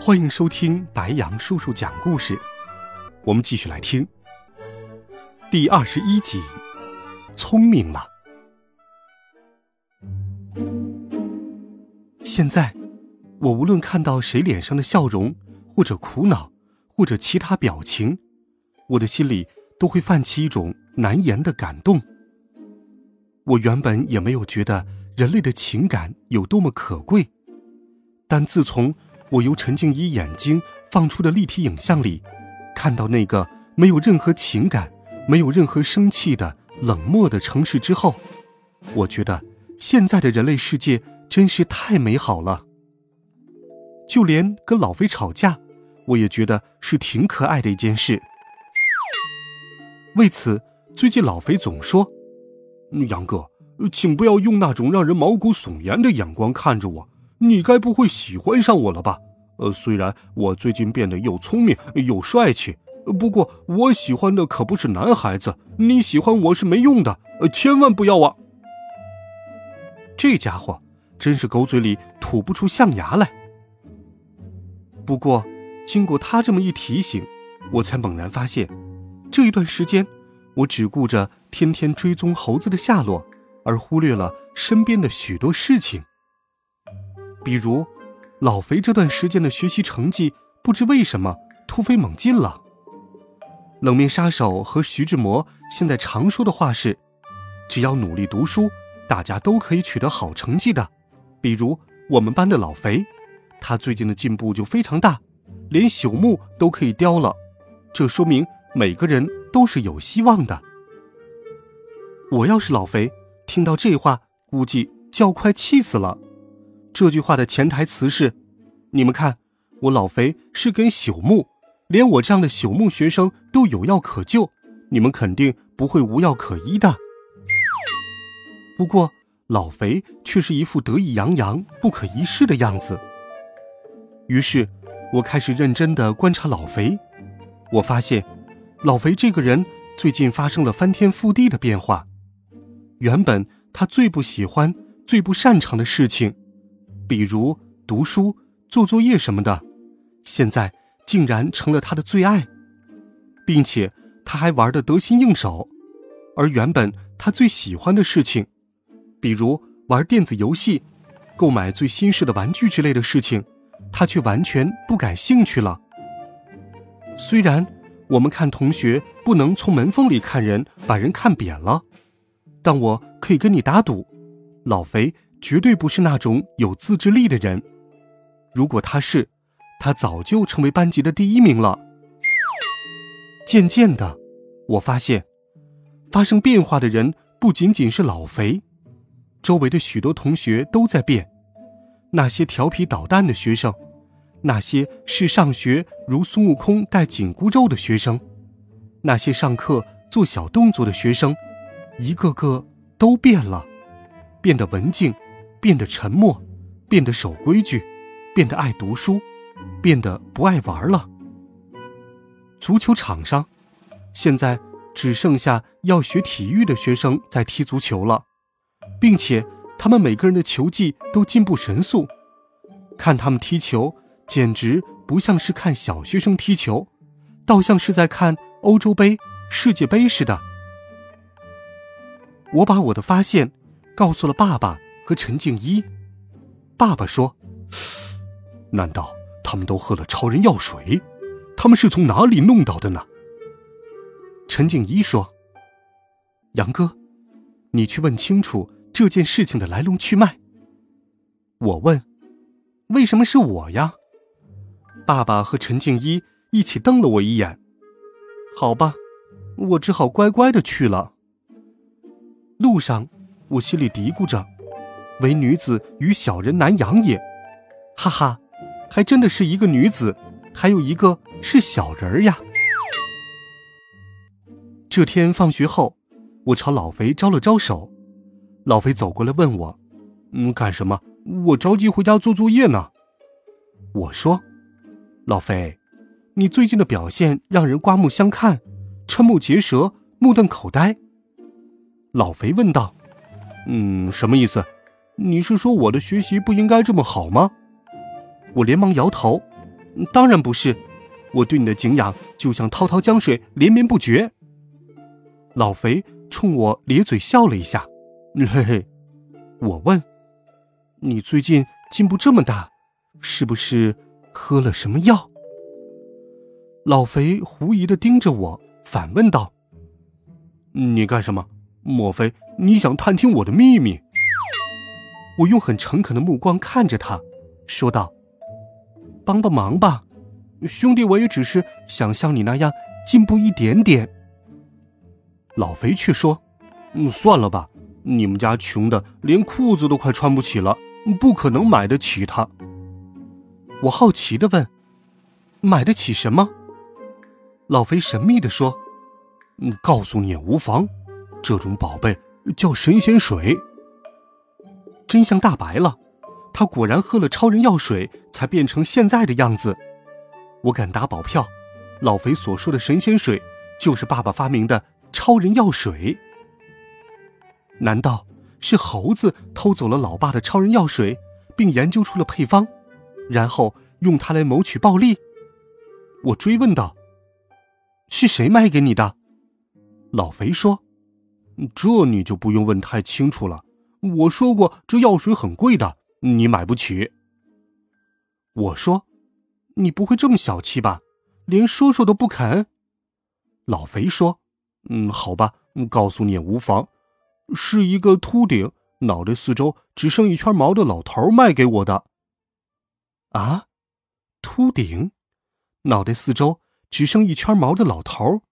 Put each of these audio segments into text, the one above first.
欢迎收听白羊叔叔讲故事，我们继续来听第二十一集。聪明了。现在，我无论看到谁脸上的笑容，或者苦恼，或者其他表情，我的心里都会泛起一种难言的感动。我原本也没有觉得人类的情感有多么可贵，但自从……我由陈静怡眼睛放出的立体影像里，看到那个没有任何情感、没有任何生气的冷漠的城市之后，我觉得现在的人类世界真是太美好了。就连跟老飞吵架，我也觉得是挺可爱的一件事。为此，最近老飞总说：“杨哥，请不要用那种让人毛骨悚然的眼光看着我。”你该不会喜欢上我了吧？呃，虽然我最近变得又聪明又帅气，不过我喜欢的可不是男孩子。你喜欢我是没用的，呃，千万不要啊！这家伙真是狗嘴里吐不出象牙来。不过，经过他这么一提醒，我才猛然发现，这一段时间我只顾着天天追踪猴子的下落，而忽略了身边的许多事情。比如，老肥这段时间的学习成绩不知为什么突飞猛进了。冷面杀手和徐志摩现在常说的话是：只要努力读书，大家都可以取得好成绩的。比如我们班的老肥，他最近的进步就非常大，连朽木都可以雕了。这说明每个人都是有希望的。我要是老肥，听到这话，估计就要快气死了。这句话的潜台词是：你们看，我老肥是根朽木，连我这样的朽木学生都有药可救，你们肯定不会无药可医的。不过，老肥却是一副得意洋洋、不可一世的样子。于是，我开始认真的观察老肥。我发现，老肥这个人最近发生了翻天覆地的变化。原本他最不喜欢、最不擅长的事情。比如读书、做作业什么的，现在竟然成了他的最爱，并且他还玩得得心应手。而原本他最喜欢的事情，比如玩电子游戏、购买最新式的玩具之类的事情，他却完全不感兴趣了。虽然我们看同学不能从门缝里看人，把人看扁了，但我可以跟你打赌，老肥。绝对不是那种有自制力的人。如果他是，他早就成为班级的第一名了。渐渐的，我发现，发生变化的人不仅仅是老肥，周围的许多同学都在变。那些调皮捣蛋的学生，那些是上学如孙悟空戴紧箍咒的学生，那些上课做小动作的学生，一个个都变了，变得文静。变得沉默，变得守规矩，变得爱读书，变得不爱玩了。足球场上，现在只剩下要学体育的学生在踢足球了，并且他们每个人的球技都进步神速。看他们踢球，简直不像是看小学生踢球，倒像是在看欧洲杯、世界杯似的。我把我的发现告诉了爸爸。和陈静一，爸爸说：“难道他们都喝了超人药水？他们是从哪里弄到的呢？”陈静一说：“杨哥，你去问清楚这件事情的来龙去脉。”我问：“为什么是我呀？”爸爸和陈静一一起瞪了我一眼。好吧，我只好乖乖的去了。路上，我心里嘀咕着。唯女子与小人难养也，哈哈！还真的是一个女子，还有一个是小人儿呀。这天放学后，我朝老肥招了招手，老肥走过来问我：“嗯，干什么？我着急回家做作业呢。”我说：“老肥，你最近的表现让人刮目相看，瞠目结舌，目瞪口呆。”老肥问道：“嗯，什么意思？你是说我的学习不应该这么好吗？”我连忙摇头：“当然不是，我对你的敬仰就像滔滔江水，连绵不绝。”老肥冲我咧嘴笑了一下，嘿嘿。我问：“你最近进步这么大，是不是喝了什么药？”老肥狐疑的盯着我，反问道：“你干什么？莫非你想探听我的秘密？”我用很诚恳的目光看着他，说道：“帮帮忙吧，兄弟，我也只是想像你那样进步一点点。”老肥却说：“嗯，算了吧，你们家穷的连裤子都快穿不起了，不可能买得起它。”我好奇的问：“买得起什么？”老肥神秘的说：“嗯，告诉你也无妨，这种宝贝叫神仙水。”真相大白了，他果然喝了超人药水才变成现在的样子。我敢打保票，老肥所说的神仙水就是爸爸发明的。超人药水？难道是猴子偷走了老爸的超人药水，并研究出了配方，然后用它来谋取暴利？我追问道：“是谁卖给你的？”老肥说：“这你就不用问太清楚了。我说过这药水很贵的，你买不起。”我说：“你不会这么小气吧？连说说都不肯？”老肥说。嗯，好吧，告诉你也无妨，是一个秃顶、脑袋四周只剩一圈毛的老头卖给我的。啊，秃顶，脑袋四周只剩一圈毛的老头，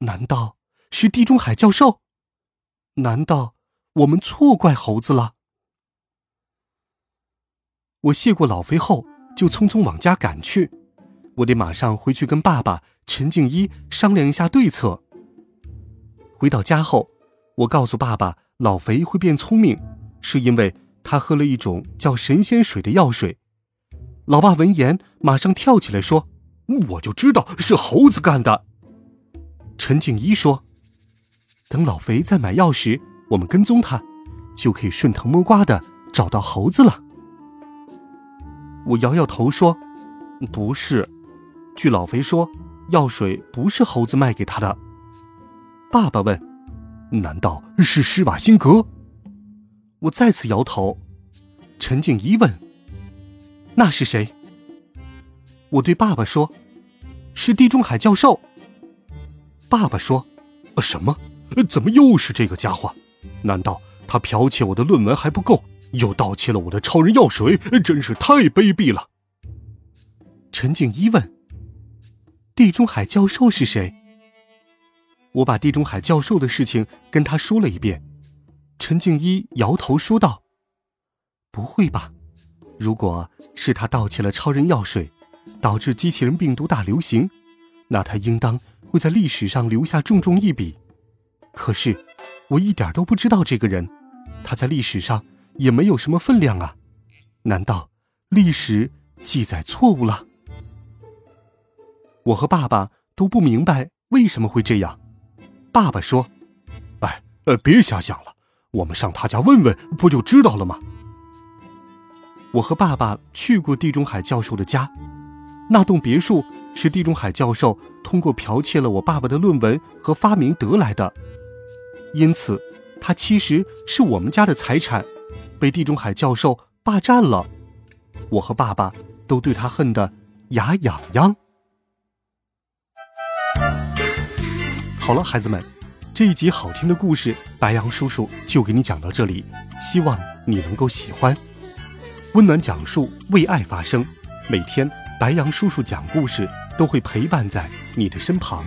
难道是地中海教授？难道我们错怪猴子了？我谢过老肥后，就匆匆往家赶去，我得马上回去跟爸爸陈静一商量一下对策。回到家后，我告诉爸爸，老肥会变聪明，是因为他喝了一种叫神仙水的药水。老爸闻言，马上跳起来说：“我就知道是猴子干的。”陈静一说：“等老肥再买药时，我们跟踪他，就可以顺藤摸瓜的找到猴子了。”我摇摇头说：“不是，据老肥说，药水不是猴子卖给他的。”爸爸问：“难道是施瓦辛格？”我再次摇头。陈静一问：“那是谁？”我对爸爸说：“是地中海教授。”爸爸说：“什么？怎么又是这个家伙？难道他剽窃我的论文还不够，又盗窃了我的超人药水？真是太卑鄙了！”陈静一问：“地中海教授是谁？”我把地中海教授的事情跟他说了一遍，陈静一摇头说道：“不会吧？如果是他盗窃了超人药水，导致机器人病毒大流行，那他应当会在历史上留下重重一笔。可是，我一点都不知道这个人，他在历史上也没有什么分量啊！难道历史记载错误了？我和爸爸都不明白为什么会这样。”爸爸说：“哎，呃，别瞎想了，我们上他家问问，不就知道了吗？”我和爸爸去过地中海教授的家，那栋别墅是地中海教授通过剽窃了我爸爸的论文和发明得来的，因此，他其实是我们家的财产，被地中海教授霸占了。我和爸爸都对他恨得牙痒痒。好了，孩子们，这一集好听的故事，白羊叔叔就给你讲到这里。希望你能够喜欢。温暖讲述，为爱发声。每天，白羊叔叔讲故事都会陪伴在你的身旁。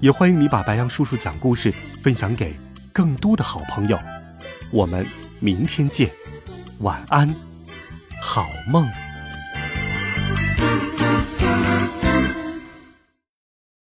也欢迎你把白羊叔叔讲故事分享给更多的好朋友。我们明天见，晚安，好梦。